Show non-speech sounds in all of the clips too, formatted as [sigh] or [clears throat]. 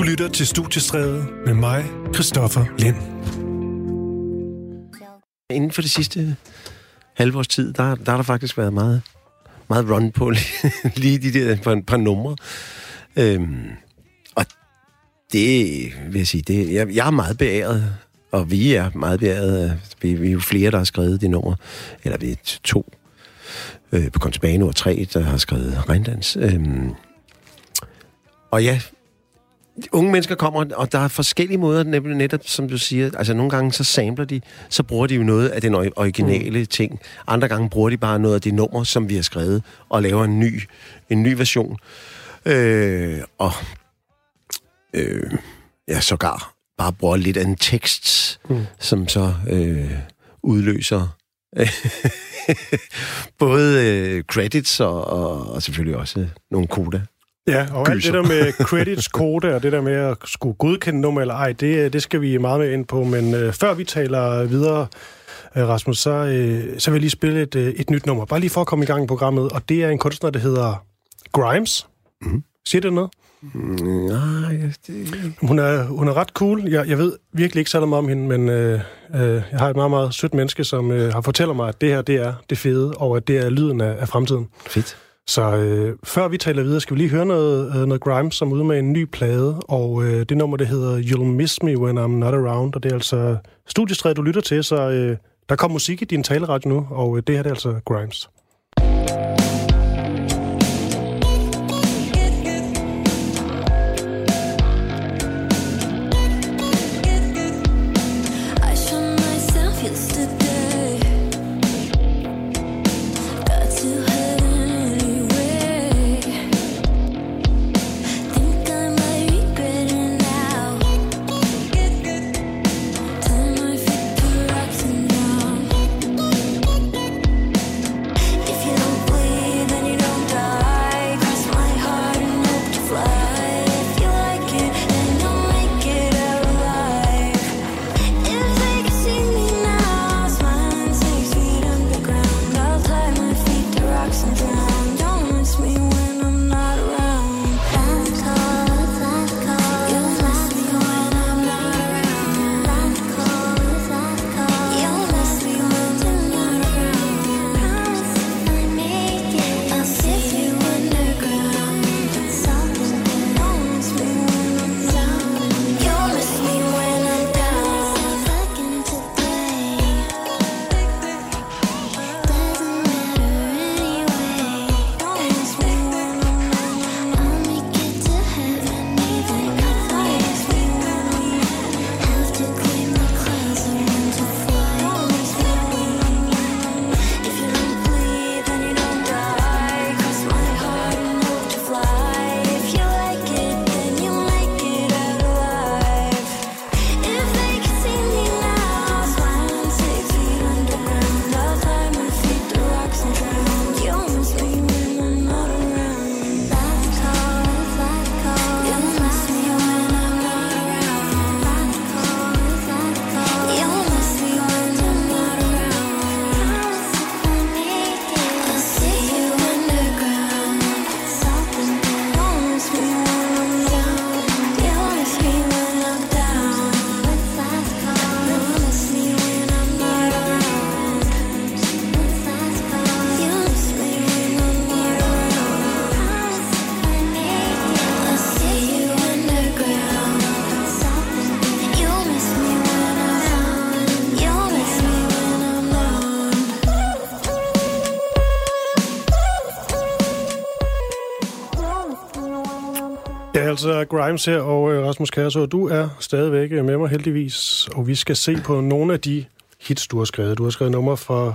Du lytter til Studiestræde med mig, Christoffer Lind. Inden for det sidste halve års tid, der, der har der faktisk været meget, meget run på [laughs] lige de der par, par numre. Øhm, og det vil jeg sige, det, jeg, jeg er meget beæret, og vi er meget beæret. Vi, vi er jo flere, der har skrevet de numre, eller vi er to øh, på Contabano og tre, der har skrevet Rindans. Øhm, og ja, unge mennesker kommer, og der er forskellige måder, nemlig netop, som du siger, altså nogle gange så samler de, så bruger de jo noget af den originale mm. ting. Andre gange bruger de bare noget af det nummer, som vi har skrevet, og laver en ny, en ny version. Øh, og øh, ja, sågar bare bruger lidt af en tekst, mm. som så øh, udløser [laughs] både øh, credits og, og, og selvfølgelig også nogle koda. Ja, og Gyser. alt det der med credits, [laughs] kode og det der med at skulle godkende nummer eller ej, det, det skal vi meget med ind på. Men øh, før vi taler videre, øh, Rasmus, så, øh, så vil jeg lige spille et, øh, et nyt nummer. Bare lige for at komme i gang i programmet. Og det er en kunstner, der hedder Grimes. Mm. Siger det noget? Nej, det... Hun er, hun er ret cool. Jeg, jeg ved virkelig ikke så meget om hende, men øh, øh, jeg har et meget, meget sødt menneske, som øh, har fortalt mig, at det her det er det fede, og at det er lyden af, af fremtiden. Fedt. Så øh, før vi taler videre, skal vi lige høre noget, øh, noget Grimes, som er ude med en ny plade, og øh, det nummer, det hedder You'll Miss Me When I'm Not Around, og det er altså studiestrædet, du lytter til, så øh, der kommer musik i din taleradio nu, og øh, det her det er altså Grimes. Altså Grimes her, og øh, Rasmus Kærså, du er stadigvæk med mig heldigvis, og vi skal se på nogle af de hits, du har skrevet. Du har skrevet numre fra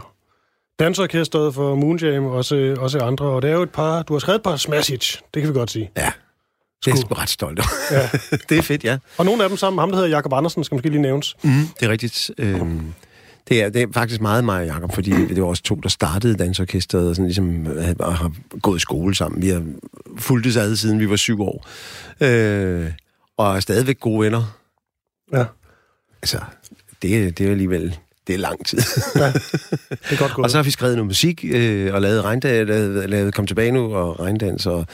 Dansorkestret, for Moonjam, og også, også andre, og det er jo et par, du har skrevet et par smash hits, det kan vi godt sige. Ja, det er jeg ret stolt af. Ja. [laughs] det er fedt, ja. Og nogle af dem sammen, ham der hedder Jakob Andersen, skal måske lige nævnes. Mm, det er rigtigt. Øhm, det er, det er faktisk meget mig og Jacob, fordi det var også to, der startede dansorkestret og sådan ligesom og har gået i skole sammen. Vi har fulgt ad, siden vi var syv år. Øh, og er stadigvæk gode venner. Ja. Altså, det, det er alligevel det er lang tid. ja, det er godt [laughs] gået. og så har vi skrevet noget musik, øh, og lavet, regndans, lavet, lavet Kom tilbage nu, og regndans, og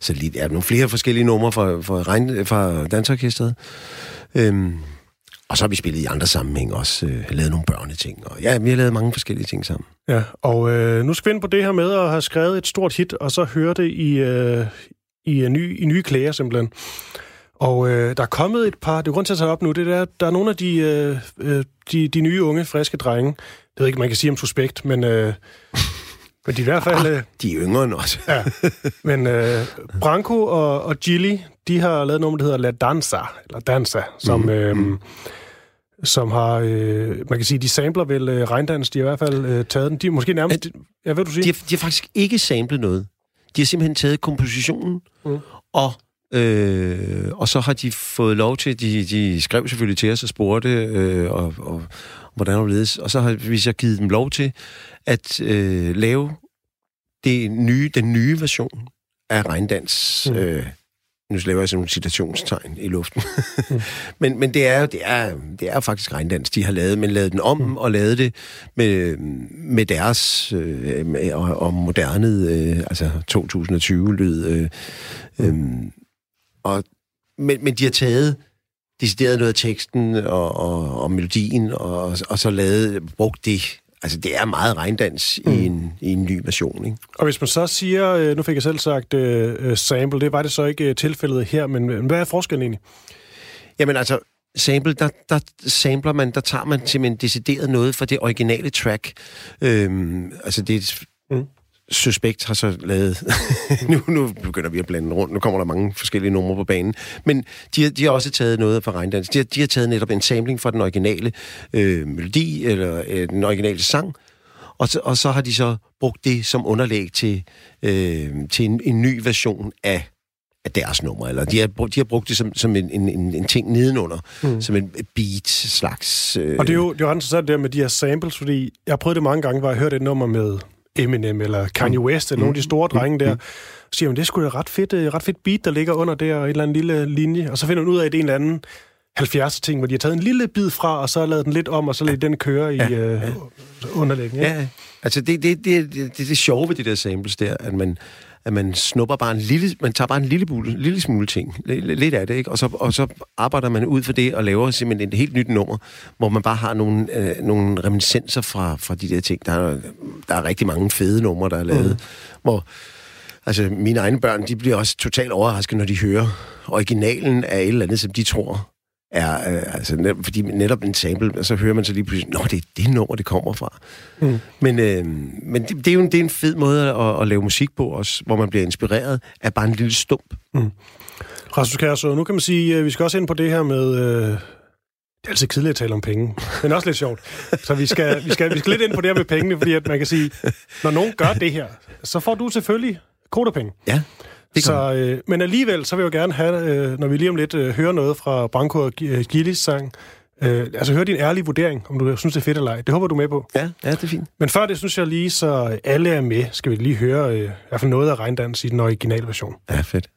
så lidt, ja, nogle flere forskellige numre fra, fra, regn, fra dansorkestret. Øhm, og så har vi spillet i andre sammenhæng også, øh, lavet nogle børneting. Og ja, vi har lavet mange forskellige ting sammen. Ja, og øh, nu skal vi ind på det her med at have skrevet et stort hit, og så høre det i, øh, i, en ny, i nye klæder simpelthen. Og øh, der er kommet et par, det er grund til at tage op nu, det der, der er nogle af de, øh, øh, de, de nye unge, friske drenge, det ved ikke, man kan sige om suspekt, men, øh, men de er i hvert fald... Øh, De er yngre end os. [laughs] ja, men øh, Branko og, og Gilly, de har lavet noget, der hedder La Danza, eller Danza, som... Mhm, Øh, som har, øh, man kan sige, de sampler vel øh, regndans, de har i hvert fald øh, taget den. De er måske nærmest, ja, hvad du sige? De har, de har faktisk ikke samlet noget. De har simpelthen taget kompositionen, Mm. mm. og, øh, og så har de fået lov til, de, de skrev selvfølgelig til os og spurgte, øh, og, og hvordan det ledes, og så har vi så givet dem lov til at øh, lave det nye, den nye version af regndans. Mm. Mm. Øh, nu laver jeg sådan nogle citationstegn i luften. mm. [laughs] men, men det er jo det er, det er faktisk regndans, de har lavet, men lavet den om mm. og lavet det med, med deres øh, med, og, og moderne, øh, altså 2020-lyd. Øh, øh, og, men, men de har taget decideret noget af teksten og, og, og melodien, og, og så lavet, brugt det. Altså, det er meget regndans mm. i, en, i en ny version, ikke? Og hvis man så siger, øh, nu fik jeg selv sagt øh, sample, det var det så ikke tilfældet her, men hvad er forskellen egentlig? Jamen altså, sample, der, der sampler man, der tager man simpelthen decideret noget fra det originale track. Øhm, altså det Mm. Suspekt har så lavet... [laughs] nu, nu begynder vi at blande rundt. Nu kommer der mange forskellige numre på banen. Men de, har- de har også taget noget fra Regndans. De har, de har taget netop en samling fra den originale øh, melodi, eller øh, den originale sang, og så, og så har de så brugt det som underlæg til, øh, til en, en ny version af, af deres nummer. Eller de har, brugt- de har brugt det som, som en, en, en, en ting nedenunder, mm. som en beat-slags... Øh, Og det er jo, det er jo interessant der med de her samples, fordi jeg har prøvet det mange gange, hvor jeg hørte et nummer med Eminem eller Kanye West, eller nogle af de store drenge der, så siger man, det er sgu da ret fedt, øh, ret fedt beat, der ligger under der, og en eller anden lille linje, og så finder man ud af, at det er en eller anden 70'er ting, hvor de har taget en lille bid fra, og så lavet den lidt om, og så ladet den køre i øh, underlæggen. Ja? Ja, altså det, det, det, det, det, det sjove ved de der samples der, at man, at man snupper bare en lille, man tager bare en lille, bule, lille smule ting, lidt, af det, ikke? Og, så, og så arbejder man ud for det og laver simpelthen et helt nyt nummer, hvor man bare har nogle, øh, nogle reminiscenser fra, fra de der ting. Der er, der er rigtig mange fede numre, der er lavet, mm. hvor altså mine egne børn, de bliver også totalt overrasket, når de hører originalen af et eller andet, som de tror er, øh, altså, net, fordi netop en sample, og så hører man så lige pludselig, nå, det er det nummer, det kommer fra. Mm. Men, øh, men det, det, er jo en, det er en fed måde at, at lave musik på også, hvor man bliver inspireret af bare en lille stump. Rasmus Kjær, så nu kan man sige, at vi skal også ind på det her med... Øh, det er altid kedeligt at tale om penge, men også lidt sjovt. Så vi skal, vi skal, vi skal lidt ind på det her med pengene, fordi at man kan sige, når nogen gør det her, så får du selvfølgelig kodapenge. Ja, det Så, øh, men alligevel, så vil jeg jo gerne have, øh, når vi lige om lidt øh, hører noget fra Branko og øh, Gillis sang, øh, altså høre din ærlige vurdering, om du synes, det er fedt eller ej. Det håber du er med på. Ja, ja, det er fint. Men før det, synes jeg lige, så alle er med, skal vi lige høre øh, i hvert fald noget af Regndans i den originale version. Ja, fedt.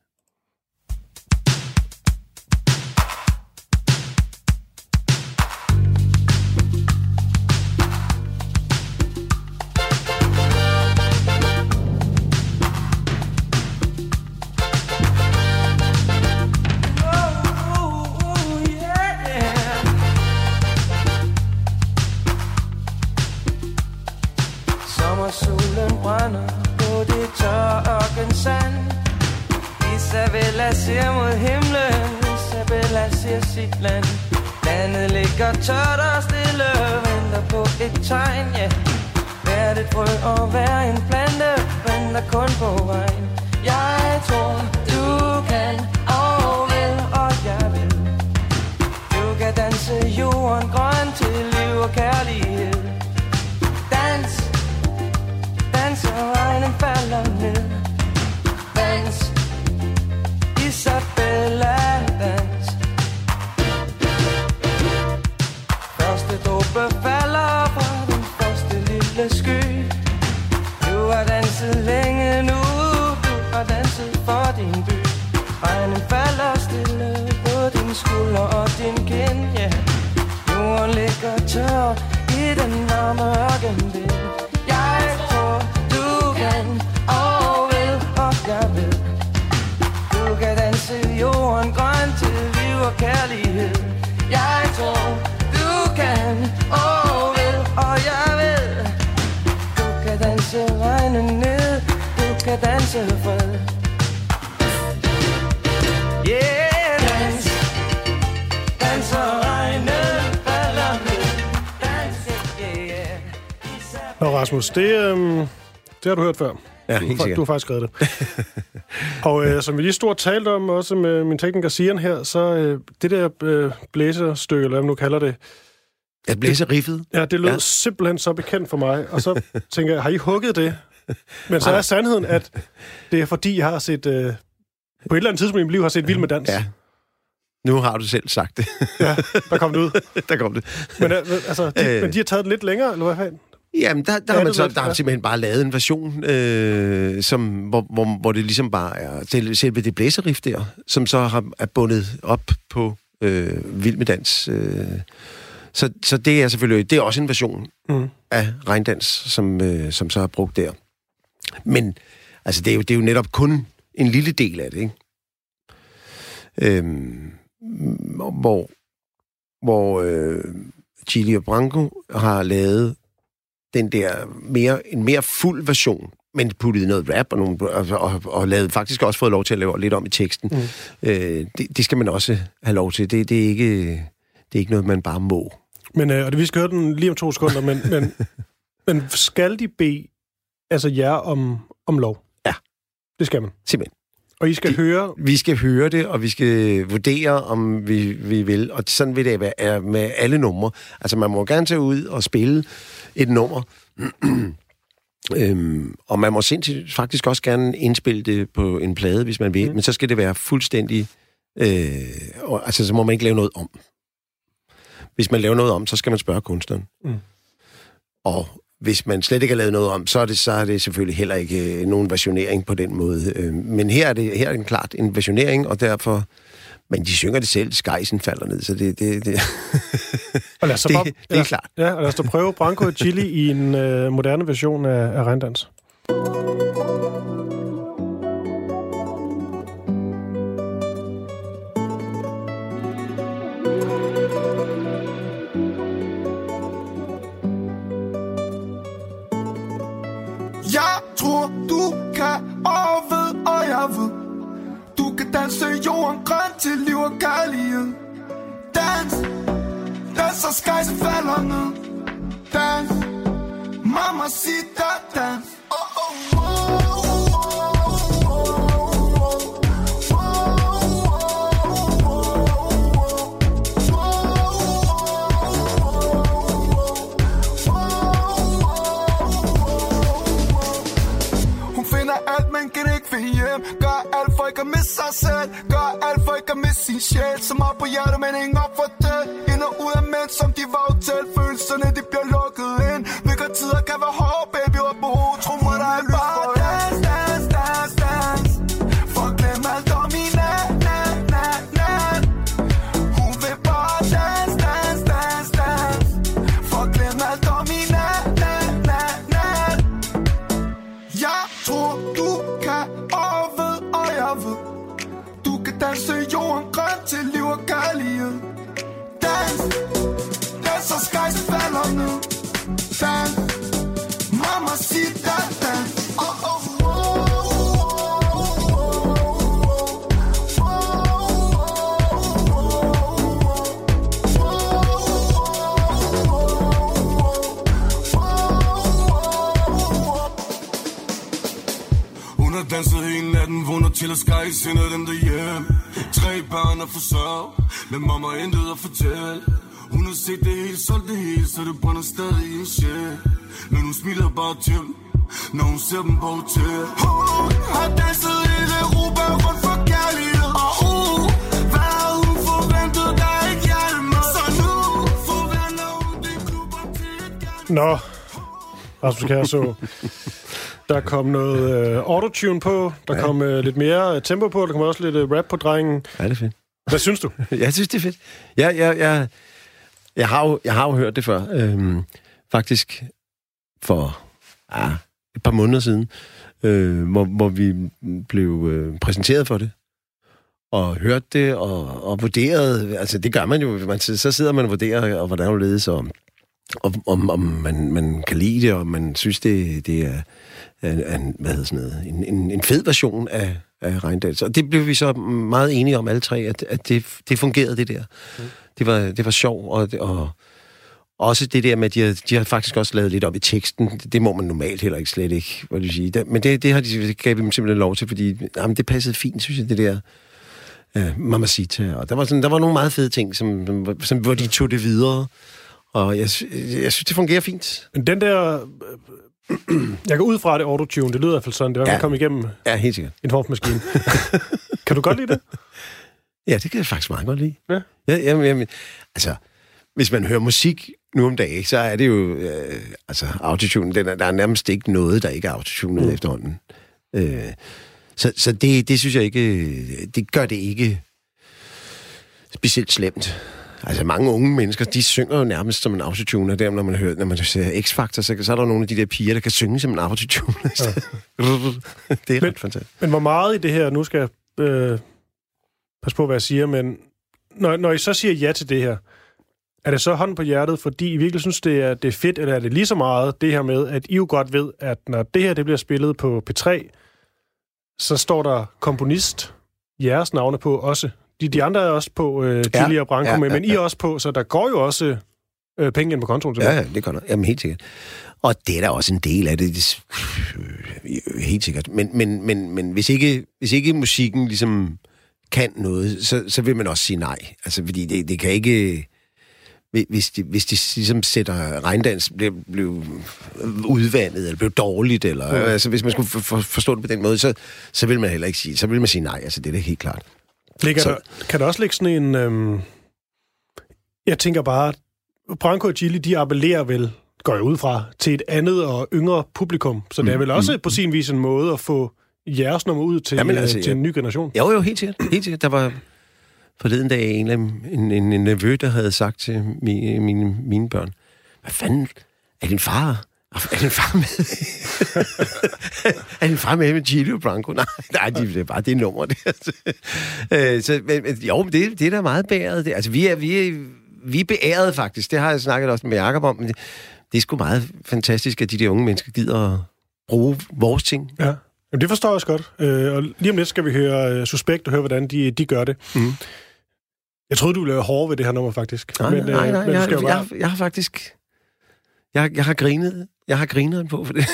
Rasmus, det, øhm, det har du hørt før. Ja, Du, helt har- sikkert. du har faktisk skrevet det. og [laughs] øh, som vi lige stort talt om, også med min tekniker Sian her, så øh, det der øh, blæserstykke, eller hvad man nu kalder det, Jeg blæser riffet. ja, det lød ja. Ja. simpelthen så bekendt for mig. Og så [laughs] tænker jeg, har I hugget det? Men så er sandheden, at det er fordi, jeg har set... Øh, på et eller andet tidspunkt i mit liv har set Vild med Dans. Ja. Nu har du selv sagt det. ja der kom det ud. [laughs] der kom det. Men, øh, altså, de, Øh. men de har taget det lidt længere, eller hvad fanden? Jamen, der, der, Ja, har man så, der har simpelthen bare lavet en version, øh, som, hvor, hvor, hvor det ligesom bare er selv- selve det blæserriff der, som så har, er bundet op på øh, Vild med Dans. Øh. Så, så det er selvfølgelig det er også en version Mm. af regndans, som, øh, som så er brugt der. Men altså, det, er jo, det er jo netop kun en lille del af det, ikke? Øhm, hvor hvor øh, Chili og Branco har lavet den der mere, en mere fuld version, men puttet i noget rap og, nogle, og, og, og lavet, faktisk også fået lov til at lave lidt om i teksten. Mm. Øh, det, det skal man også have lov til. Det, det, er, ikke, det er ikke noget, man bare må. Men, øh, og det, vi skal høre den lige om to sekunder, men, men, [laughs] men skal de bede altså jer om, om lov? Ja. Det skal man. Simpelthen. Og I skal De- høre... Vi skal høre det, og vi skal vurdere, om vi, vi vil. Og sådan vil det være med alle numre. Altså, man må gerne tage ud og spille et nummer. [clears throat] øhm, og man må sindssygt faktisk også gerne indspille det på en plade, hvis man vil. Mm. Men så skal det være fuldstændig... Øh, og, altså, så må man ikke lave noget om. Hvis man laver noget om, så skal man spørge kunstneren. Mm. Og hvis man slet ikke har lavet noget om, så er det, så er det selvfølgelig heller ikke øh, nogen versionering på den måde. Øh, men her er det her er det klart en versionering, og derfor... Men de synger det selv, skejsen falder ned, så det... det, det Og lad os [laughs] det- bare, det er lad klart. Ja, og lad os da prøve Branko og Chili i en øh, moderne version af, af regndans. Jeg ved Du kan danse jorden grøn til liv og kærlighed. Dans, dans og skejsen falder ned. Dans, mama sig dans. Finder alt, men kan ikke finde hjem. Gør alt for ikke at miste sig selv. Gør alt for ikke at miste sin sjæl. Som har på hjertet, men ingen op for det Ind og ud af mænd, som de var til Følelserne, de bliver lukket ind. Hvilke tider kan være hårde, baby, og på Tro mig, der er bare dans, dans, til at skære, sender dem derhjem Tre børn at forsørge, men mamma intet at fortælle. Hun har set det hele, solgt det hele, så det brænder stadig i en sjæl. Men hun smiler bare til dem, når hun ser dem på hotel Hun har danset hele Europa rundt for kærlighed. Og uh, hvad har hun forventet, der er ikke hjerte med Så nu forvandler hun de klubber til et Nå, Rasmus Kjær så. [laughs] Der kom noget øh, autotune på, der ja. kom øh, lidt mere øh, tempo på, der kom også lidt øh, rap på drengen. ja, det er fedt. Hvad synes du? [laughs] Jeg synes, det er fedt. Jeg, jeg, jeg, jeg, har, jo, jeg har jo hørt det før. Øhm, faktisk for ah, et par måneder siden, øh, hvor, hvor vi blev øh, præsenteret for det. og hørte det og, og vurderede. Altså, det gør man jo. Man, så sidder man og vurderer, og hvordan det ledes, og om, om, om man, man kan lide det, og man synes, det, det er en, en, hvad hedder sådan noget, en, en, en fed version af, af Reindals. Og det blev vi så meget enige om alle tre, at, at det, det fungerede, det der. Mm. Det var, det var sjov, og, og også det der med, at de har, de har faktisk også lavet lidt op i teksten. Det, må man normalt heller ikke slet ikke, hvad du sige. Men det, det har de, det gav dem simpelthen lov til, fordi jamen, det passede fint, synes jeg, det der uh, Mamacita. Og der var, sådan, der var nogle meget fede ting, som, som, som, hvor de tog det videre. Og jeg, jeg synes, det fungerer fint. Men den der... Jeg går ud fra det autotune. Det lyder i hvert fald sådan. Det var, ja. man kom igennem Ja, helt sikkert. en formmaskine. [laughs] kan du godt lide det? Ja, det kan jeg faktisk meget godt lide. Ja. Ja, jamen, jamen, altså, hvis man hører musik nu om dagen, så er det jo, øh, altså, autotune, den er, der er nærmest ikke noget, der ikke er autotunet mm. efterhånden. Øh, så så det, det synes jeg ikke, det gør det ikke specielt slemt. Altså mange unge mennesker, de synger jo nærmest som en autotuner. Der, når man hører, når man ser X-Factor, så, så er der nogle af de der piger, der kan synge som en autotuner. Ja. [laughs] det er Men- ret fantastisk. Men hvor meget i det her, nu skal jeg øh, passe på, hvad jeg siger, men når, når I så siger ja til det her, er det så hånd på hjertet, fordi I virkelig synes, det er, det er fedt, eller er det lige så meget det her med, at I jo godt ved, at når det her det bliver spillet på P3, så står der komponist, jeres navne på også. De, de andre er også på, øh, Ja, Gilly og Branko, ja, men, ja, I ja. er også på, så der går jo også øh, penge ind på kontoen. Ja, ja, det gør der. Jamen, helt sikkert. Og det er da også en del af det, det øh, helt sikkert. Men, men, men, men hvis, ikke, hvis ikke musikken ligesom kan noget, så, så vil man også sige nej. Altså, fordi det, det kan ikke... Hvis de, hvis de ligesom sætter regndans blev, blev udvandet, eller blev dårligt, eller mm. altså, hvis man skulle for, for, forstå det på den måde, så, så vil man heller ikke sige, så vil man sige nej, altså det er da helt klart. Ligger Så- der, kan der også ligge sådan en... Øhm, jeg tænker bare, Branko og Gilly, de appellerer vel, går jeg ud fra, til et andet og yngre publikum. Så det er Mm, vel også på sin vis en måde at få jeres nummer ud til, Jamen, Jamen, altså, til ja. en ny generation. Jo, jo, helt sikkert. Helt sikkert. Der var forleden dag en, en, en, en nevø, der havde sagt til mine, mine, mine børn, hvad fanden, er din far... Er din far med? [laughs] er din far med med og Branco? Nej, nej, det er bare det nummer. Det. [laughs] øh, så, men, jo, men det, det er da meget beæret. Det, altså, vi er, vi, er, vi er beæret faktisk. Det har jeg snakket også med Jacob om. Men det, det er sgu meget fantastisk, at de der unge mennesker gider at bruge vores ting. Ja. Jamen, det forstår jeg også godt. Øh, og lige om lidt skal vi høre øh, Suspekt og høre, hvordan de, de gør det. Mhm. Jeg troede, du ville være hård ved det her nummer, faktisk. Nej, men, nej, øh, nej. men Jeg, jeg, bare... jeg, jeg har faktisk... Jeg, jeg har grinet. Jeg har grineren på for det.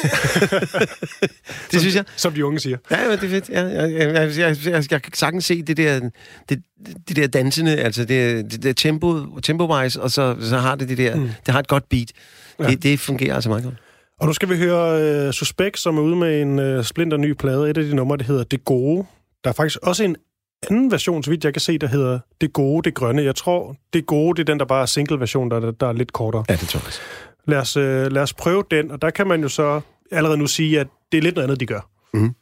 [laughs] det synes jeg. Som de unge siger. Ja, ja, det er fedt. Ja, jeg, jeg, jeg, jeg, jeg, jeg kan sagtens se det der, det, det der dansende, altså det, det der tempo, tempo-wise, og så, så har det det der, mm. det har et godt beat. Ja. Det, det fungerer altså meget godt. Og nu skal vi høre øh, Suspekt, som er ude med en øh, splinter ny plade. Et af de numre, det hedder Det Gode. Der er faktisk også en anden version, så vidt jeg kan se, der hedder Det Gode, Det Grønne. Jeg tror, Det Gode, det er den, der bare er single-version, der, der, er lidt kortere. Ja, det tror jeg. Lad os, øh, lad os prøve den, og der kan man jo så allerede nu sige, at det er lidt noget andet, de gør. Mhm.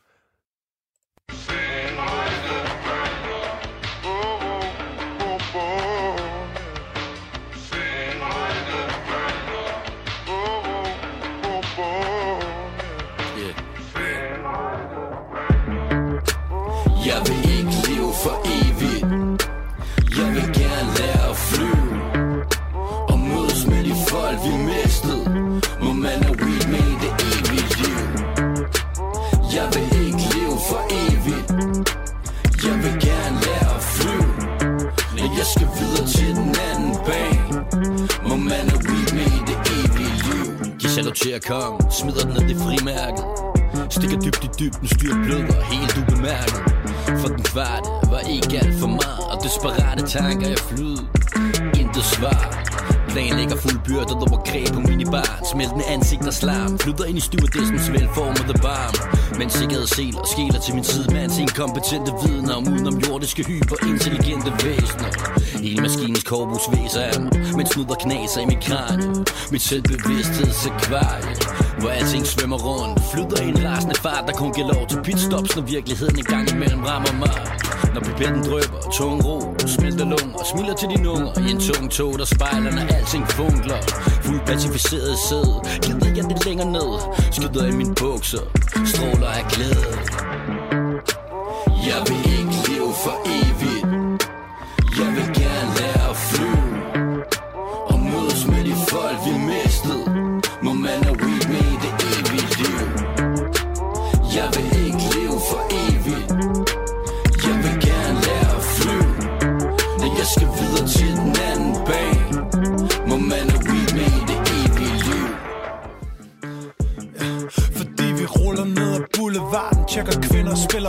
Til at komme. Smider den ned i frimærket. Stikker dybt i dybden, styr bløder helt ubemærket. For den kvarte var ikke alt for meget Og desperate tanker jeg flyd. Intet svar. Planlægger fuldbyrdet over greb på minibar Smeltende ansigt og slam. Flytter ind i stewardessens velformede barm. Men sikkerhedssel og skæler til min sidemands inkompetente vidner Om udenom jordiske hyperintelligente væsener. Hele maskinens korpus væser af mig Mens snuder knaser i mit kranie. Mit selvbevidsthedsakvarie hvor alting svømmer rundt. Flytter i en rasende fart Der kun giver lov til pitstops Når virkeligheden en gang imellem rammer mig. Når pipetten drøber Tung ro Smelter lunger Smiler til dine unger. I en tung tog Der spejler når alting funkler. Fuld pacificeret sæd. Gider jeg det længere ned. Skyder i mine bukser. Stråler af glæde. Jeg vil ikke leve for evigt.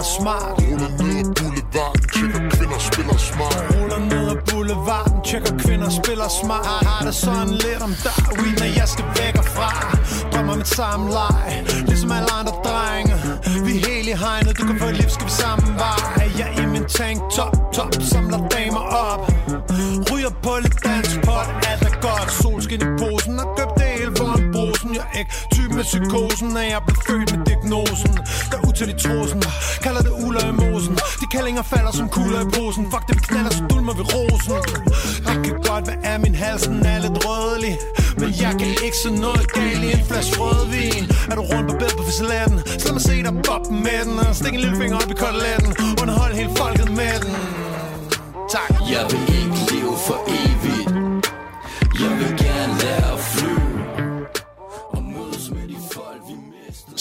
Spiller smart. Ruller ned ad boulevarden, tjekker kvinder spiller smart. Ruller ned ad boulevarden, tjekker kvinder spiller smart. Har, har det sådan lidt om dig, weed, når jeg skal væk fra. Drømmer mit samme leg, ligesom alle andre drenge. Vi er helt i hegnet, du kan få et liv, skal vi sammen vej. Jeg i min tank top, top, samler damer op. Ryger på lidt dansk pot, alt er godt. Solskin i polen med psykosen, når jeg blev født med diagnosen. Der er utal i trosen, kalder det uler i mosen. De kællinger falder som kugler i posen. Fuck det, vi knaller, så dulmer vi rosen. Det kan godt være, at min halsen er lidt rødlig. Men jeg kan ikke se noget galt i en flaske rødvin. Er du rundt på bed på fisaletten, så lad mig se dig boppe med den. Og stik en lille finger op i koteletten. Underhold hele folket med den. Tak. Jeg vil ikke leve for evigt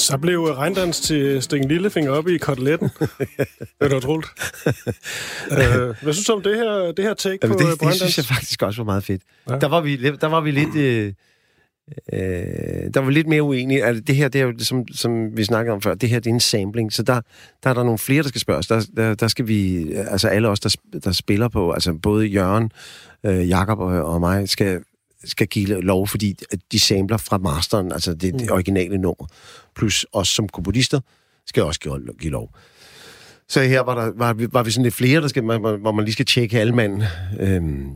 Så blev regndans til Sten Lillefinger op i koteletten. [laughs] det er utroligt. øh, hvad synes du om det her, det her take Jamen, på det, øh, det synes jeg faktisk også var meget fedt. Ja. Der, var vi, der var vi lidt... Øh, øh, der var lidt mere uenige. Altså, det her, det er jo, som, som vi snakkede om før, det her det er en sampling, så der, der er der nogle flere, der skal spørges. Der, der, der skal vi, altså alle os, der, der spiller på, altså både Jørgen, øh, Jakob og, og mig, skal, skal give lov, fordi de sampler fra masteren, altså det, det originale nummer, plus os som komponister, skal også give, give lov. Så her var, der, var, vi- var vi sådan lidt flere, der skal, man- hvor man lige skal tjekke alle mand. Øhm,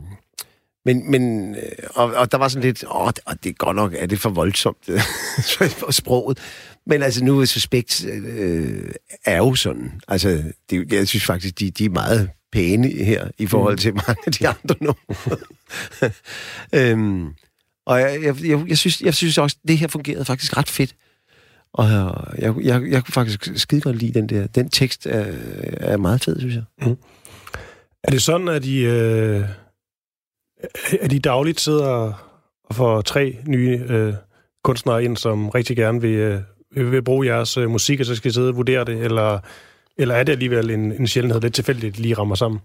men, men øh, og, og der var sådan lidt, åh, det, og det er godt nok, er det for voldsomt [laughs] for sproget. Men altså nu er Suspekt øh, er jo sådan. Altså, det, jeg synes faktisk, de, de er meget pæne her i forhold til [laughs] mange af de andre numre. øhm, og jeg, jeg, jeg, jeg, synes, jeg synes også, det her fungerede faktisk ret fedt. Og jeg, jeg, jeg kunne faktisk skide godt lide den der. Den tekst er, er meget fed, synes jeg. Er det sådan, at I, øh, at I dagligt sidder og får tre nye øh, kunstnere ind, som rigtig gerne vil, øh, vil, vil bruge jeres øh, musik, og så skal I sidde og vurdere det? Eller, eller er det alligevel en, en sjældenhed, det tilfældigt, lige rammer sammen?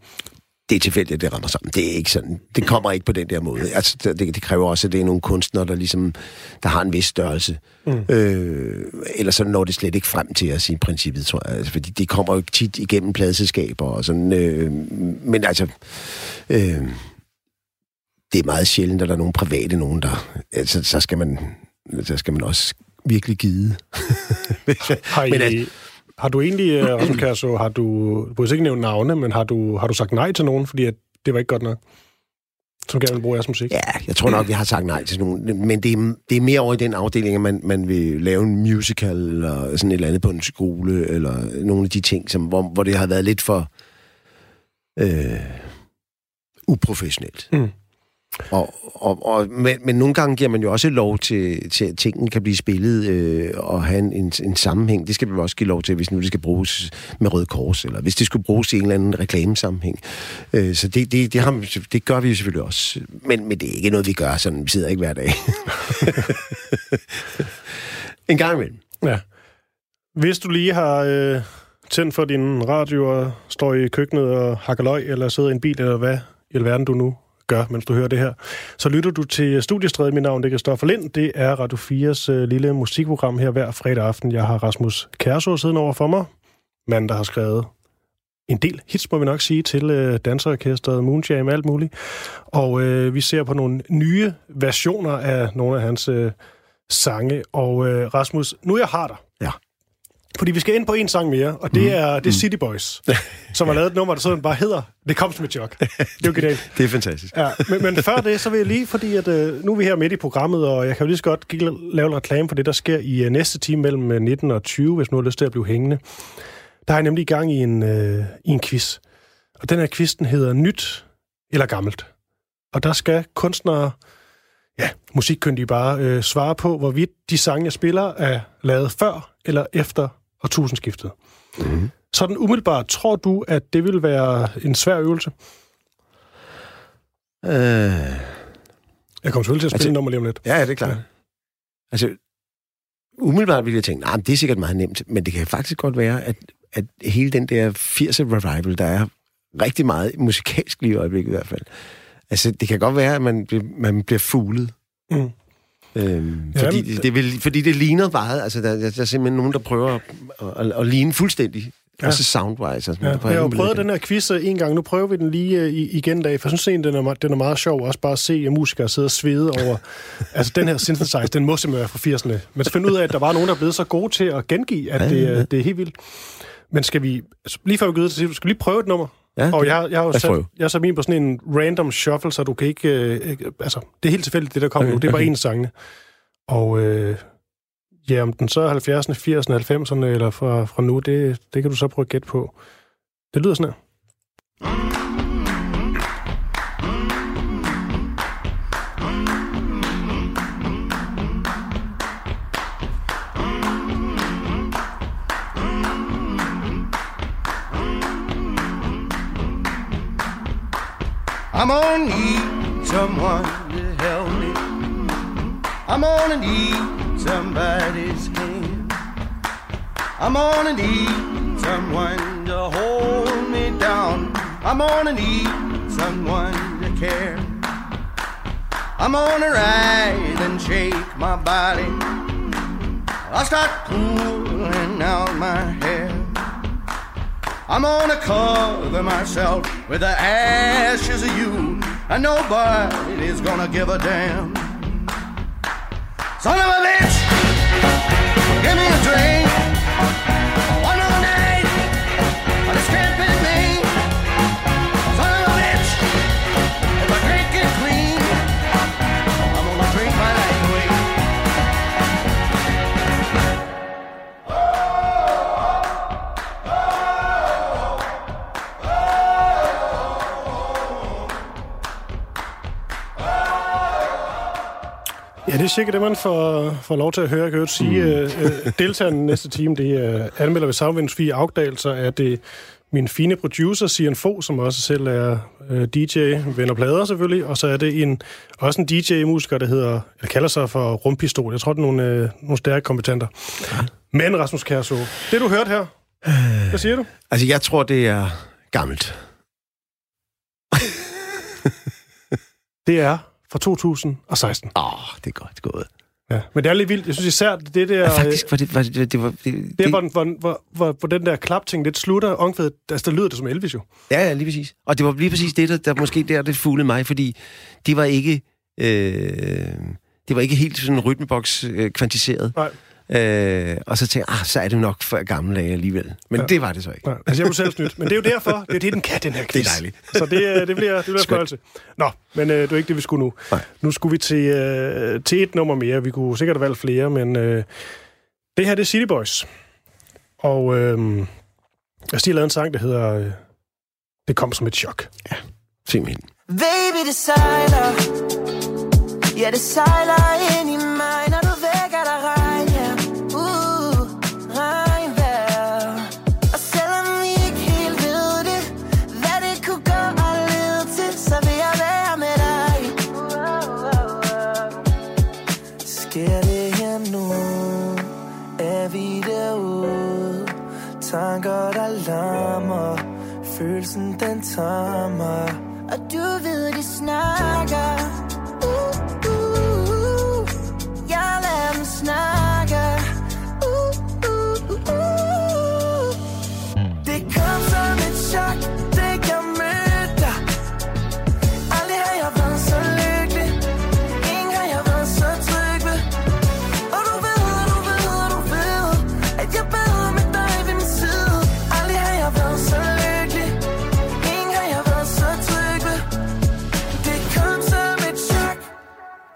det er tilfældigt, det rammer sammen. Det er ikke sådan. Det kommer ikke på den der måde. Altså, det, det kræver også, at det er nogle kunstnere, der ligesom, der har en vis størrelse. Mm. Øh, ellers så når det slet ikke frem til os i princippet, tror jeg. Altså, fordi det kommer jo tit igennem pladeselskaber og sådan. Øh, men altså, øh, det er meget sjældent, at der er nogle private nogen, der... Altså, så skal man, så skal man også virkelig give. Har, I, [laughs] Men altså- har du egentlig, øh, [clears throat] Rasmus Kærså, har du, du behøver ikke nævne navne, men har du, har du sagt nej til nogen, fordi at det var ikke godt nok? Som gerne vil bruge jeres musik? Ja, jeg tror nok, vi har sagt nej til nogen. Men det er, det er mere over i den afdeling, at man, man vil lave en musical, eller sådan et eller andet på en skole, eller nogle af de ting, som, hvor, hvor det har været lidt for øh, uprofessionelt. Mm. Og, og, og, men, men nogle gange giver man jo også lov til, til at tingene kan blive spillet øh, og have en, en, en sammenhæng. Det skal vi også give lov til, hvis nu det skal bruges med Røde Kors, eller hvis det skulle bruges i en eller anden reklamesammenhæng. Øh, så det, det, det, har, det gør vi jo selvfølgelig også. Men, men det er ikke noget, vi gør sådan. Vi sidder ikke hver dag. [laughs] en gang imellem. Ja. Hvis du lige har øh, tændt for din radio og står i køkkenet og hakker løg, eller sidder i en bil, eller hvad i alverden du nu gør, mens du hører det her, så lytter du til Studiestræde. Mit navn det er Kristoffer Lind. Det er Radio 4's øh, lille musikprogram her hver fredag aften. Jeg har Rasmus Kærså siddende over for mig. Manden, der har skrevet en del hits, må vi nok sige, til øh, danserorkestret, Moonjam, alt muligt. Og øh, vi ser på nogle nye versioner af nogle af hans øh, sange. Og øh, Rasmus, nu jeg har dig. Ja. Fordi vi skal ind på en sang mere, og det er, det er City Boys, [laughs] som har lavet et nummer, der sådan bare hedder Det kom som et chok. Det er jo genialt. [laughs] Det er fantastisk. Ja, men, men før det, så vil jeg lige, fordi at, øh, nu er vi her midt i programmet, og jeg kan jo lige så godt give, lave en reklame for det, der sker i øh, næste time mellem øh, 19 og 20, hvis man har lyst til at blive hængende. Der er jeg nemlig i gang i en, øh, i en quiz. Og den her quiz, den hedder Nyt eller Gammelt. Og der skal kunstnere, ja, musikkyndige bare, øh, svare på, hvorvidt de sange, jeg spiller, er lavet før eller efter årtusindskiftet. Mm-hmm. Sådan umiddelbart, tror du, at det vil være en svær øvelse? Øh, Jeg kommer selvfølgelig til at spille Altså- nummer lige om lidt. ja, ja, det er klart. Ja. Altså, umiddelbart ville jeg tænke, nej, det er sikkert meget nemt, men det kan faktisk godt være, at, at hele den der 80'er revival, der er rigtig meget musikalsk lige i øjeblikket i hvert fald. Altså, det kan godt være, at man, bliver- man bliver fuglet. Mm. Øhm, fordi, men- det, det vil, fordi det ligner meget. Altså, der, der, der er simpelthen nogen, der prøver at, at, at ligne fuldstændig Ja. Også soundwise. Og sådan Ja, jeg har jo prøvet den her quiz øh, en gang. Nu prøver vi den lige i- igen i dag, for jeg synes egentlig, den er, den er meget sjov. Også bare at se at musikere sidde og svede over... [laughs] altså, den her synthesizer, den må simpelthen være fra 80'erne. Men så finde ud af, at der var nogen, der er blevet så gode til at gengive, at Ja, det, ja, det er helt vildt. Men skal vi... Altså, lige før vi går ud til skal vi lige prøve et nummer? Ja, Og jeg, jeg har jo sat, prøve. jeg sat min på sådan en random shuffle, så du kan ikke... Øh, altså, det er helt tilfældigt, det der kommer Okay, nu. Det er bare okay. en sangene. Og øh, ja, om den så er 70'erne, 80'erne, 90'erne eller fra, fra nu, det, det kan du så prøve at gætte på. Det lyder sådan her. I'm gonna need someone to help me. I'm gonna need somebody's hand. I'm gonna need someone to hold me down. I'm gonna need someone to care. I'm gonna rise and shake my body. I'll start pulling out my hair. I'm gonna cover myself with the ashes of you, and nobody's gonna give a damn. Son of a bitch, give me a drink. Det er cirka det, man får, får lov til at høre. Jeg kan jo sige, mm. øh, deltagerne næste time, det er anmelder ved Soundwind Fie Augdal, så er det min fine producer, Sian Fo, som også selv er øh, DJ, venner plader selvfølgelig, og så er det en, også en DJ-musiker, der hedder, eller kalder sig for Rumpistol. Jeg tror, det er nogle, øh, nogle stærke kompetenter. Men Rasmus Kærso, det du hørte her, hvad siger du? Altså, jeg tror, det er gammelt. Det er fra 2016. Åh, oh, det er godt gået. Ja. Men det er lidt vildt. Jeg synes især, det der... Ja, faktisk var det... Var det, det, var, det, Det hvor, hvor, hvor, hvor, hvor den der klapting lidt slutter, omkvædet, altså der lyder det som Elvis jo. Ja, ja, lige præcis. Og det var lige præcis det, der, der måske der, det fuglede mig, fordi det var ikke... Øh, det var ikke helt sådan rytmeboks øh, kvantiseret. Nej. Øh, og så tænkte jeg, ah, så er det nok for gamle dage alligevel. Men Ja. ja. det var det så ikke. Nej, altså jeg blev selv snydt. Men det er jo derfor, det er det, den kan, den her quiz. Det er dejligt. Så det, øh, det bliver, det bliver Skønt. fornøjelse. Nå, men øh, det er ikke det, vi skulle nu. Nej. Nu skulle vi til, øh, til et nummer mere. Vi kunne sikkert have valgt flere, men øh, det her det er City Boys. Og øh, jeg har lavet en sang, der hedder øh, Det kom som et chok. Simpelthen. Baby, det sejler Ja, det sejler ind Følelsen, den tager mig. Og du ved, det snart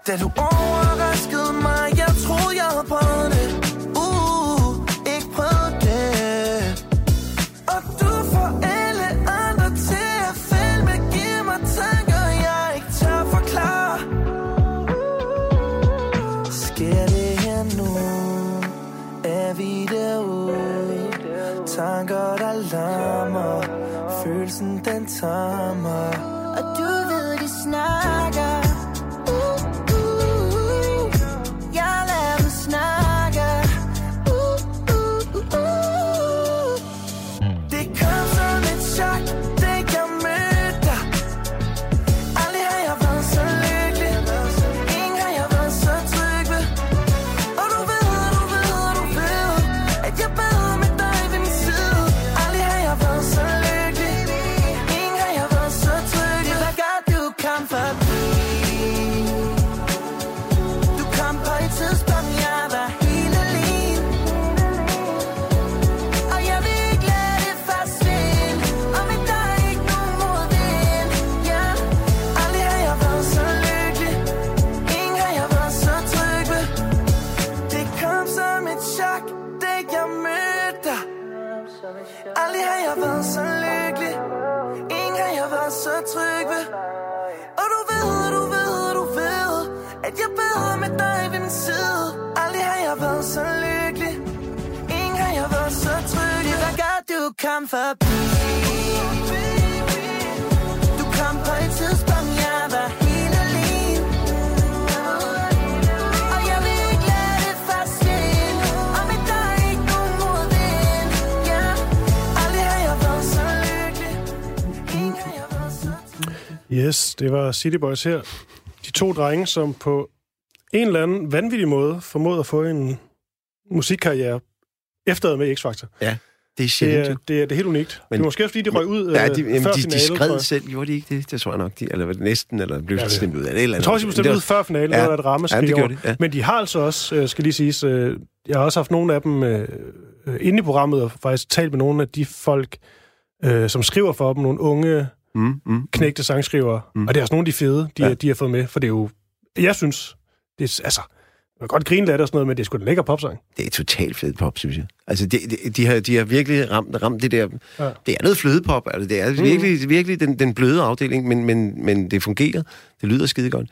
Da du Yes, det var City Boys her. De to drenge, som på en eller anden vanvittig måde formåede at få en musikkarriere efter med X-Factor. Ja, det er Det sjældent. er, jo. det, er, det er helt unikt. Men, det er måske også, fordi de røg ud ja, øh, de, jamen, før de, finalen. de skred selv, gjorde de ikke det? Det tror jeg nok, de, eller det næsten, eller blev Ja, det- stemt ud af det. Eller Jeg tror også, de blev stemt Det ud før finalen, ja. Der var et ramaskrig Ja, det over. gjorde de, ja. Men de har altså også, øh, skal lige siges, øh, jeg har også haft nogle af dem inde i programmet, og faktisk talt med nogle af de folk, som skriver for dem, nogle unge, Mm, mm. knægte sangskrivere. Mm. Og det er også nogle af de fede, de, ja. De har fået med, for det er jo, jeg synes, det er, altså, man kan godt grine lidt og sådan noget, men det er sgu da lækker popsang. Det er totalt fed pop, synes jeg. Altså, de, de, de, har, de har virkelig ramt, ramt det der... Ja. Ja. Det er noget flødepop, altså. Det er mm. virkelig, virkelig den, den bløde afdeling, men, men, men det fungerer. Det lyder skide godt.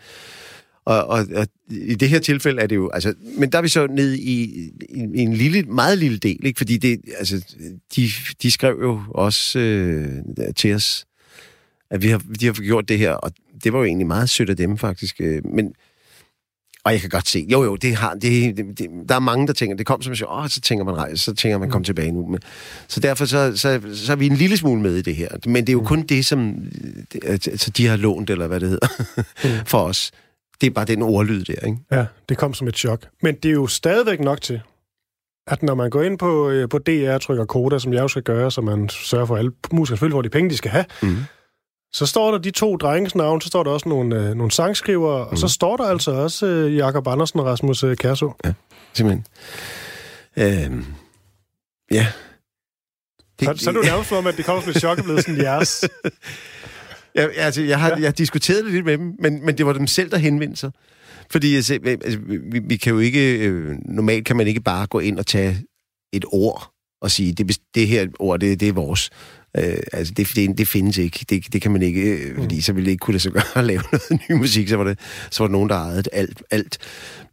Og, og, og i det her tilfælde er det jo... Altså, men der er vi så ned i, i, i en lille, meget lille del, ikke? Fordi det, altså, de, de skrev jo også øh, til os, at vi har, de har gjort det her, og det var jo egentlig meget sødt af dem, faktisk. øh, Men, og jeg kan godt se, jo jo, det har, det, det, det, der er mange, der tænker, det kom som så, åh, så tænker man rejse, så tænker man, kom tilbage nu. Men, så derfor så, så, så er vi en lille smule med i det her. Men det er jo kun det, som det, altså, de har lånt, eller hvad det hedder, [laughs] for os. Det er bare den ordlyd der, ikke? Ja, det kom som et chok. Men det er jo stadigvæk nok til, at når man går ind på, øh, på DR og trykker koda, som jeg jo skal gøre, så man sørger for, at alle musikere selvfølgelig får de penge, de skal have, Mm. Så står der de to drenges navn, så står der også nogle, øh, nogle sangskrivere, mm. og så står der altså også øh, Jakob Andersen og Rasmus øh, Kærså. Simpelthen. Øhm, ja. Så, så er det jo nærmest om, at det kommer som et chok, blevet sådan jeres. [laughs] Ja, altså, jeg har, jeg har diskuteret det lidt med dem, men, men det var dem selv, der henvendte sig. Fordi altså, altså, vi, vi kan jo ikke... Øh, normalt kan man ikke bare gå ind og tage et ord og sige, det, det her ord, det, det er vores. Øh, altså, det, det, det findes ikke. Det, det kan man ikke, øh, fordi så ville det ikke kunne lade sig gøre at [laughs] lave noget ny musik. Så var det, så var der nogen, der ejede alt. alt.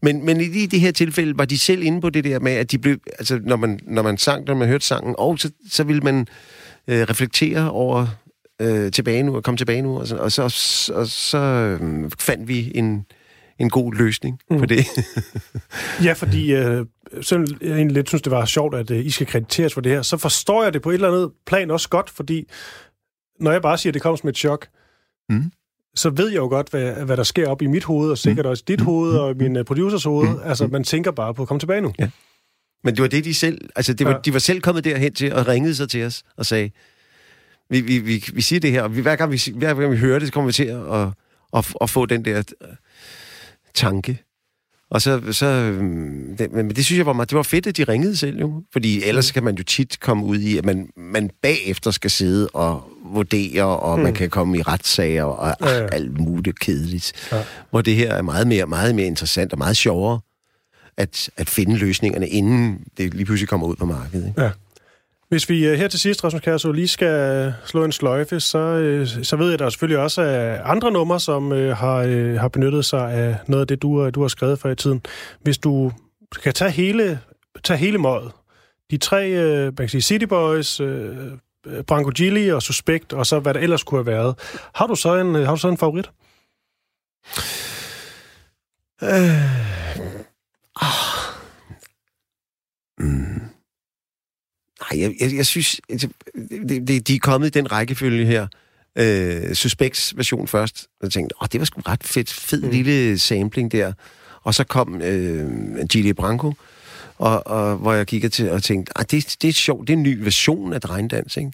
Men, men i det her tilfælde var de selv inde på det der med, at de blev... Altså, når man, når man sang, når man hørte sangen, og så, så ville man øh, reflektere over øh, tilbage nu, og komme tilbage nu, og så, og så, og så øh, fandt vi en, en god løsning mm. på det. Ja, fordi øh, selvom jeg egentlig lidt synes, det var sjovt, at øh, I skal krediteres for det her, så forstår jeg det på et eller andet plan også godt, fordi når jeg bare siger, at det kommer som et chok, Mm. så ved jeg jo godt, hvad, hvad der sker op i mit hoved, og sikkert også i dit hoved, og min øh, producers hoved. Altså, man tænker bare på at komme tilbage nu. Ja. Men det var det, de selv... Altså, det var, Ja. de var selv kommet derhen til og ringede sig til os og sagde, vi, vi, vi, vi siger det her, og vi, hver, gang vi, hver gang vi hører det, så kommer vi til at, at, at, at få den der tanke. Og så, så det, men det synes jeg var meget, det var fedt, at de ringede selv jo. Fordi ellers kan man jo tit komme ud i, at man, man bagefter skal sidde og vurdere, og mm. man kan komme i retssager og Ja, ja, ja. alt muligt kedeligt. Ja. Hvor det her er meget mere, meget mere interessant og meget sjovere at, at finde løsningerne, inden det lige pludselig kommer ud på markedet. Ikke? Ja. Hvis vi øh, her til sidst, Rasmus Kærså, lige skal slå en sløjfe, så, øh, så ved jeg, at der selvfølgelig også er andre numre, som øh, har, har benyttet sig af noget af det, du, du har skrevet for i tiden. Hvis du kan tage hele, tage hele mådet, de tre, man kan sige City Boys, Branko Gilly og Suspekt, og så hvad der ellers kunne have været. Har du så en, har du så en favorit? Øh, ah, mm. Nej, jeg, jeg, jeg synes, altså, det, det, de er kommet i den rækkefølge her. Øh, Suspects version først. Og jeg tænkte, åh, det var sgu ret fedt, fed mm. lille sampling der. Og så kom øh, Gilly Branco, og, og, hvor jeg kiggede til og tænkte, det, det er sjovt, det er en ny version af Drejendans, ikke?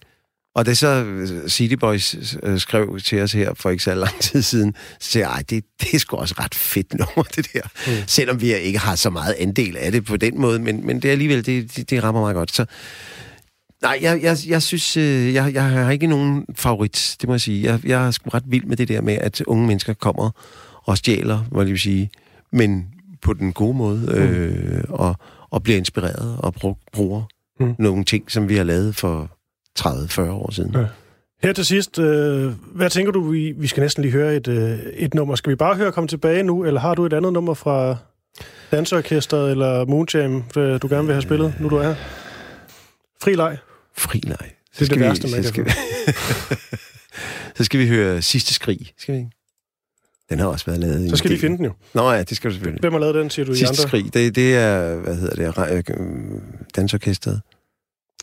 Og da så øh, City Boys øh, skrev til os her for ikke så lang tid siden, så sagde jeg, "Ej, det, det er sgu også ret fedt nummer, det der. Mm. Selvom vi ikke har så meget andel af det på den måde, men, men det er alligevel, det, det, det rammer mig godt. Så nej, jeg, jeg, jeg synes, øh, jeg, jeg har ikke nogen favorit, det må jeg sige. Jeg, jeg er sgu ret vild med det der med, at unge mennesker kommer og stjæler, hvad jeg sige, men på den gode måde, øh, og, og bliver inspireret og brug, bruger Mm. mm. nogle ting, som vi har lavet for 30-40 år siden. Ja. Her til sidst, øh, hvad tænker du, vi, vi skal næsten lige høre et, øh, et nummer. Skal vi bare høre komme tilbage nu, eller har du et andet nummer fra Dansorkestret eller Moonjam, øh, du gerne vil have spillet, nu du er her? Fri leg. Fri leg. Det er det værste, man så skal, [laughs] så skal vi høre Sidste Skrig, skal vi ikke? Den har også været lavet. Så skal de del- finde den jo. Nå ja, det skal du selvfølgelig. Hvem har lavet den, siger du, i Sidste andre? Skrig, det, det er, hvad hedder det, øh, dansorkestret.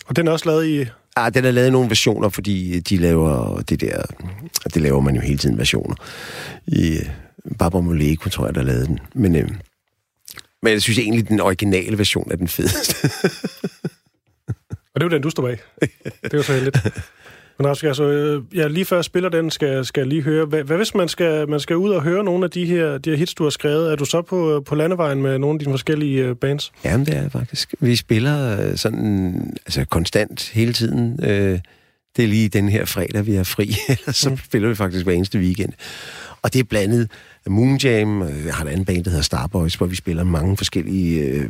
Og den er også lavet i... Ah, den er lavet i nogle versioner, fordi de laver det der... Det laver man jo hele tiden versioner. I øh, Barbara Moleko, tror jeg, der lavede den. Men, øh, men jeg synes egentlig, den originale version er den fedeste. [laughs] Og det er jo den, du står bag. Det er jo så heldigt. Men Rasmus, altså, øh, ja, lige før jeg spiller den, skal, skal jeg lige høre, hvad, hvad hvis man skal, man skal ud og høre nogle af de her, de her hits, du har skrevet? Er du så på, på landevejen med nogle af de forskellige øh, bands? Jamen, det er faktisk. Vi spiller øh, sådan altså konstant hele tiden. Øh, det er lige den her fredag, vi er fri. [laughs] Ellers så spiller vi faktisk hver eneste weekend. Og det er blandet Moonjam, øh, jeg har en anden band, der hedder Starboys, hvor vi spiller mange forskellige øh,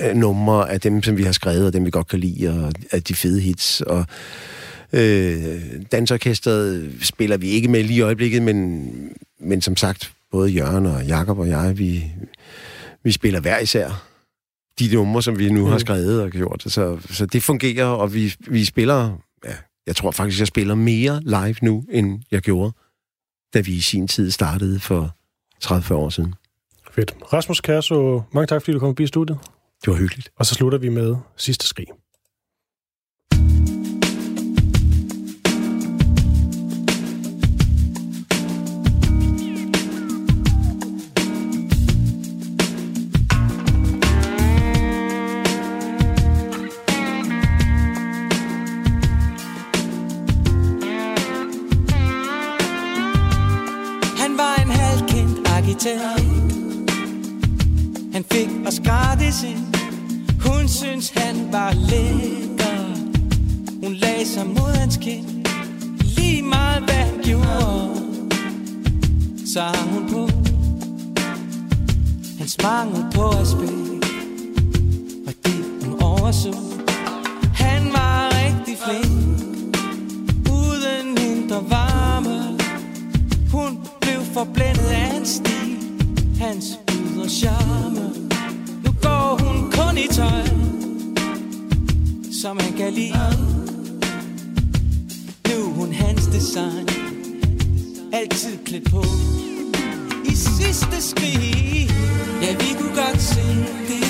øh, numre af dem, som vi har skrevet, og dem vi godt kan lide, og af de fede hits. Og øh, dansorkestret spiller vi ikke med lige i øjeblikket, men, men som sagt, både Jørgen og Jakob og jeg, vi, vi spiller hver især de numre, som vi nu mm. har skrevet og gjort. Så, så det fungerer, og vi, vi spiller... Ja, jeg tror faktisk, jeg spiller mere live nu, end jeg gjorde, da vi i sin tid startede for 30 år siden. Fedt. Rasmus Kærso, mange tak, fordi du kom forbi studiet. Det var hyggeligt. Og så slutter vi med sidste skrig. Halvkendt arkitekt Han fik os gratis ind Hun synes han var lækker. Hun lagde sig mod hans kind. Lige meget hvad han gjorde Så hang hun på Hans mangel på aspekt Og det hun overså Han var rigtig flink Uden indre varme. Hun blev forblændet af hans stil. Hans ydre charme. Nu går hun kun i tøj Som han kan lide. Nu er hun hans design Altid klædt på. I sidste skrig Ja, vi kunne godt se det.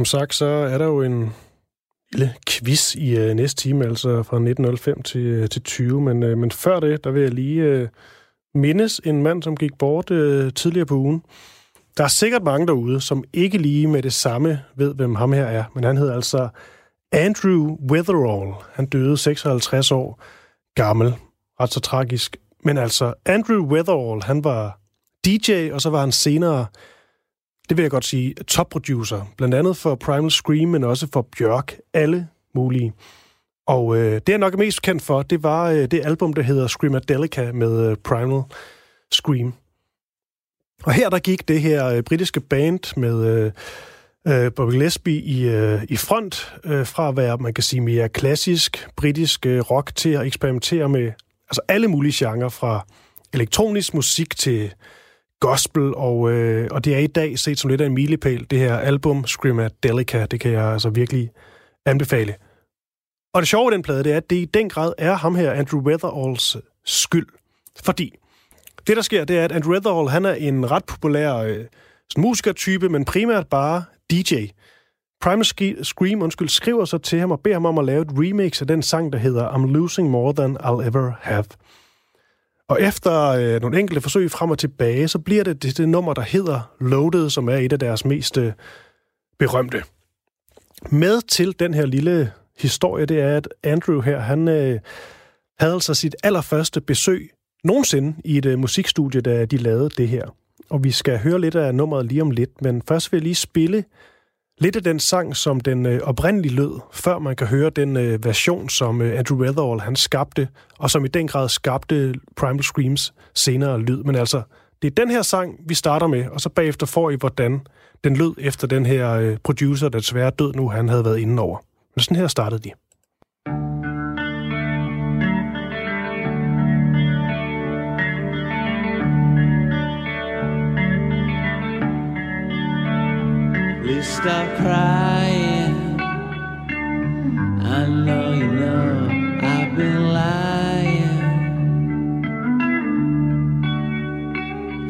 Som sagt, så er der jo en lille quiz i øh, næste time, altså fra 1905 til, øh, til 20. Men, øh, men før det, der vil jeg lige øh, mindes en mand, som gik bort øh, tidligere på ugen. Der er sikkert mange derude, som ikke lige med det samme ved, hvem ham her er. Men han hedder altså Andrew Weatherall. Han døde 56 år gammel. Ret så tragisk. Men altså, Andrew Weatherall, han var DJ, og så var han senere det vil jeg godt sige, topproducer. Blandt andet for Primal Scream, men også for Bjørk. Alle mulige. Og øh, det, jeg nok er mest kendt for, det var øh, det album, der hedder Screamadelica med øh, Primal Scream. Og her der gik det her øh, britiske band med øh, øh, Bobby Gillespie i, øh, i front, øh, fra at være, man kan sige, mere klassisk britisk øh, rock til at eksperimentere med altså alle mulige genrer, fra elektronisk musik til gospel, og, øh, og det er i dag set som lidt af en milepæl, det her album, Screamadelica, det kan jeg altså virkelig anbefale. Og det sjove ved den plade, det er, at det i den grad er ham her, Andrew Weatheralls skyld. Fordi det, der sker, det er, at Andrew Weatherall, han er en ret populær øh, musikertype, men primært bare DJ. Prime Scream undskyld, skriver så til ham og beder ham om at lave et remix af den sang, der hedder I'm Losing More Than I'll Ever Have. Og efter øh, nogle enkelte forsøg frem og tilbage, så bliver det det, det nummer, der hedder Loaded, som er et af deres mest øh, berømte. Med til den her lille historie, det er, at Andrew her, han øh, havde altså sit allerførste besøg nogensinde i et øh, musikstudie, da de lavede det her. Og vi skal høre lidt af nummeret lige om lidt, men først vil jeg lige spille lidt af den sang, som den øh, oprindeligt lød, før man kan høre den øh, version, som øh, Andrew Weatherall han skabte, og som i den grad skabte Primal Screams senere lyd. Men altså, det er den her sang, vi starter med, og så bagefter får I, hvordan den lød efter den her øh, producer, der desværre død nu, han havde været inde over. Men sådan her startede de. Please stop crying. I know you know I've been lying.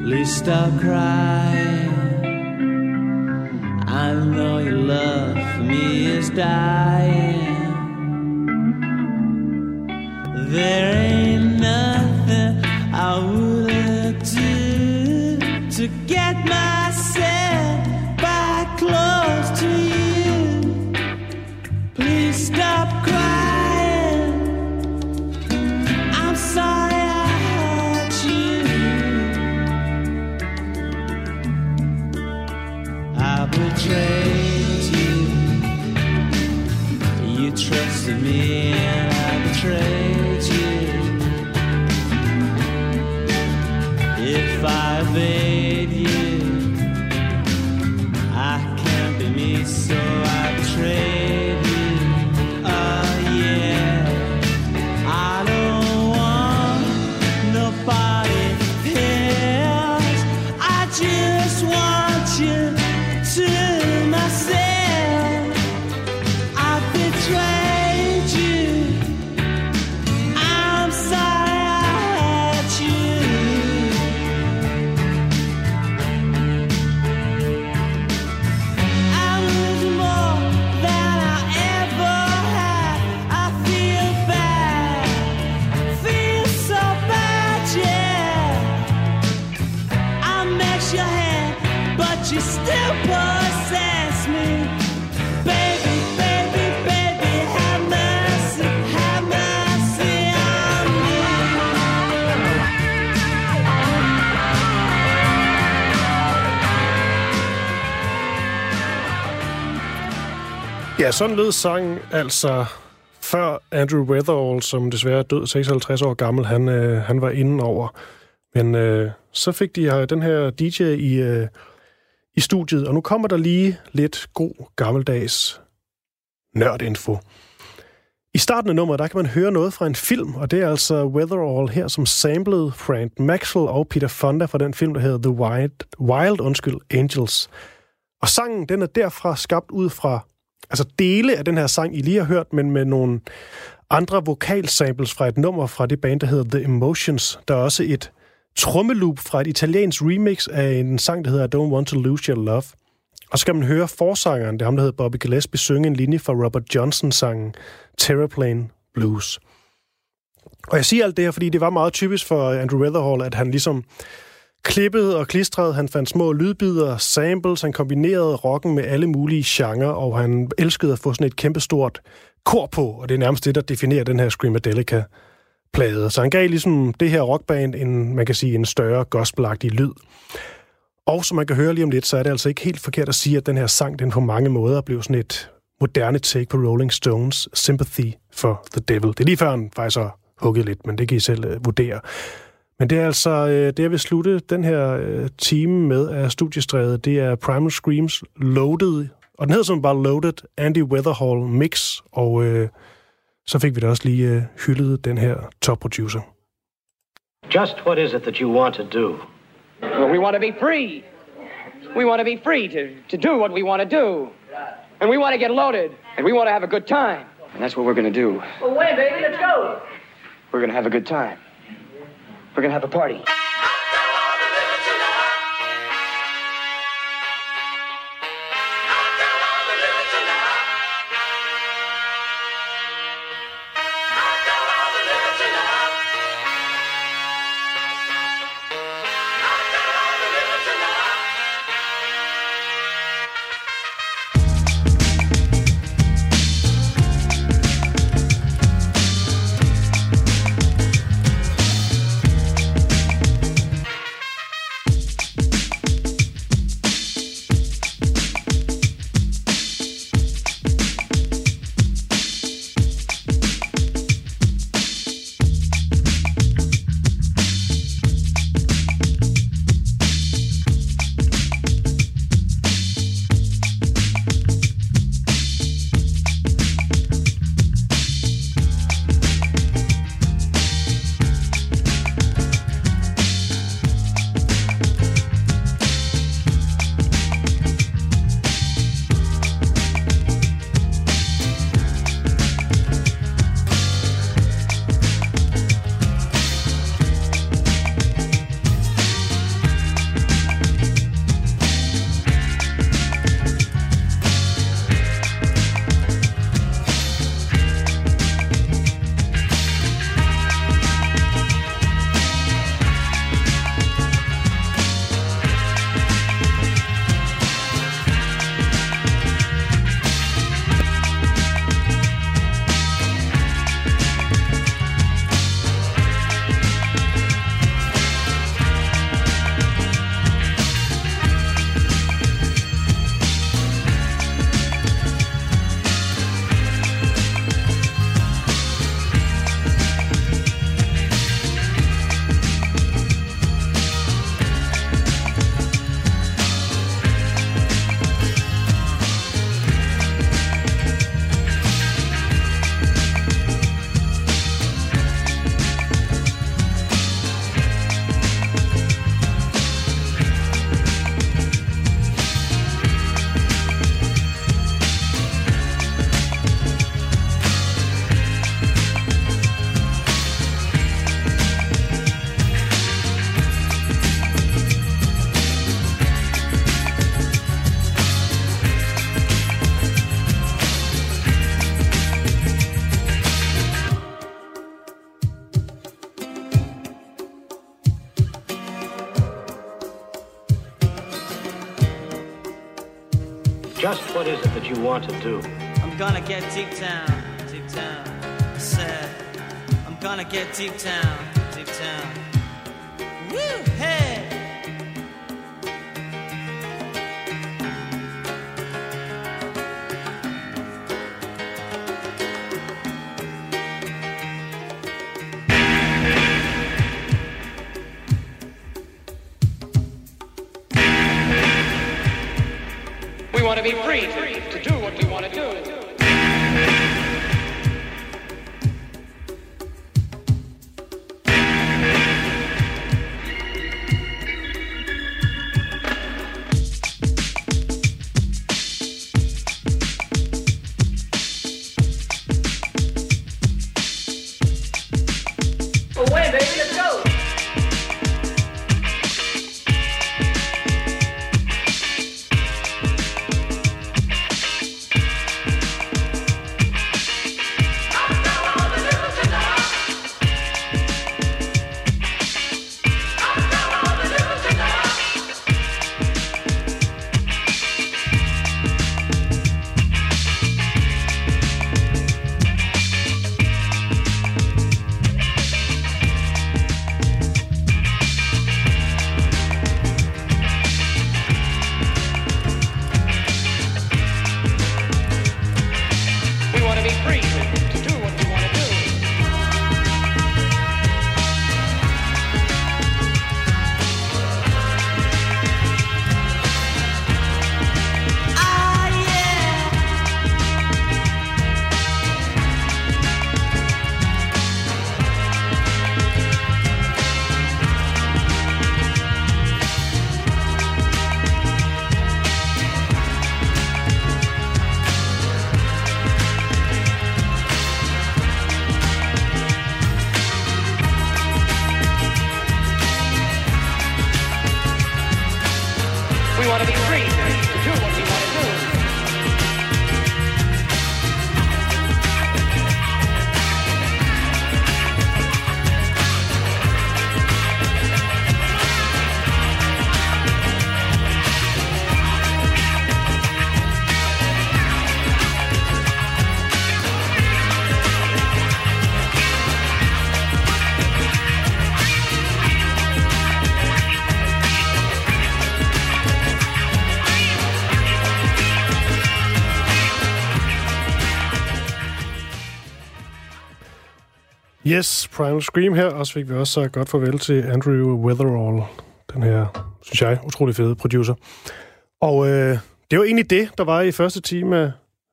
Please stop crying. I know your love for me is dying. There ain't Ja, sådan lød sangen altså før Andrew Weatherall, som desværre er død 56 år gammel, han, øh, han var inde over. Men øh, så fik de her, den her DJ i, øh, i studiet, og nu kommer der lige lidt god gammeldags nørdinfo. I starten af nummeret, der kan man høre noget fra en film, og det er altså Weatherall her, som samplede Frank Maxwell og Peter Fonda fra den film, der hedder The Wild, Wild undskyld, Angels. Og sangen, den er derfra skabt ud fra altså dele af den her sang, I lige har hørt, men med nogle andre vokalsamples fra et nummer fra det band, der hedder The Emotions. Der er også et trommeloop fra et italiensk remix af en sang, der hedder I Don't Want to Lose Your Love. Og så skal man høre forsangeren, det er ham, der hedder Bobby Gillespie, synge en linje fra Robert Johnson-sangen Terraplane Blues. Og jeg siger alt det her, fordi det var meget typisk for Andrew Weatherall, at han ligesom Klippet og klistrede, han fandt små lydbider, samples, han kombinerede rocken med alle mulige genrer, og han elskede at få sådan et kæmpestort kor på, og det er nærmest det, der definerer den her Screamadelica plade. Så han gav ligesom det her rockband en, man kan sige, en større gospelagtig lyd. Og som man kan høre lige om lidt, så er det altså ikke helt forkert at sige, at den her sang, den på mange måder blev sådan et moderne take på Rolling Stones Sympathy for the Devil. Det er lige før han faktisk har hugget lidt, men det kan I selv øh, vurdere. Men det er altså, øh, det jeg vil slutte den her øh, time med af studiestrædet, det er Primal Screams Loaded Og den hedder som bare Loaded Andy Weatherhall Mix, og øh, så fik vi da også lige øh, hyldet den her top producer. Just what is it that you want to do? Well, we want to be free. We want to be free to, to do what we want to do. And we want to get loaded. And we want to have a good time. And that's what we're going to do. Well, when, baby? Let's go. We're going to have a good time. We're to have a party. Want to do? I'm gonna get deep down, deep down. I said, I'm gonna get deep down, deep down. Woo, hey! We want to be free to, to do Yes, Primal Scream her, og så fik vi også sagt godt farvel til Andrew Weatherall, den her, synes jeg, utrolig fede producer. Og øh, det var egentlig det, der var i første time af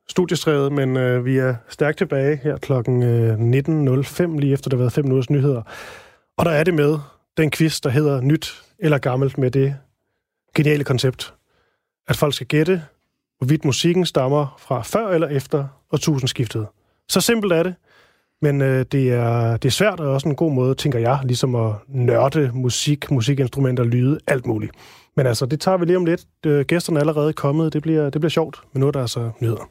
studiestrædet, men øh, vi er stærkt tilbage her klokken øh, 19.05, lige efter der har været 5 minutters nyheder. Og der er det med den quiz, der hedder Nyt eller Gammelt, med det geniale koncept, at folk skal gætte, hvorvidt musikken stammer fra før eller efter årtusindskiftet. Så simpelt er det, men øh, det, er, det er svært og også en god måde, tænker jeg, ligesom at nørde musik, musikinstrumenter, lyde, alt muligt. Men altså, det tager vi lige om lidt. Øh, gæsterne er allerede kommet. Det bliver, det bliver sjovt, men nu er der altså nyheder.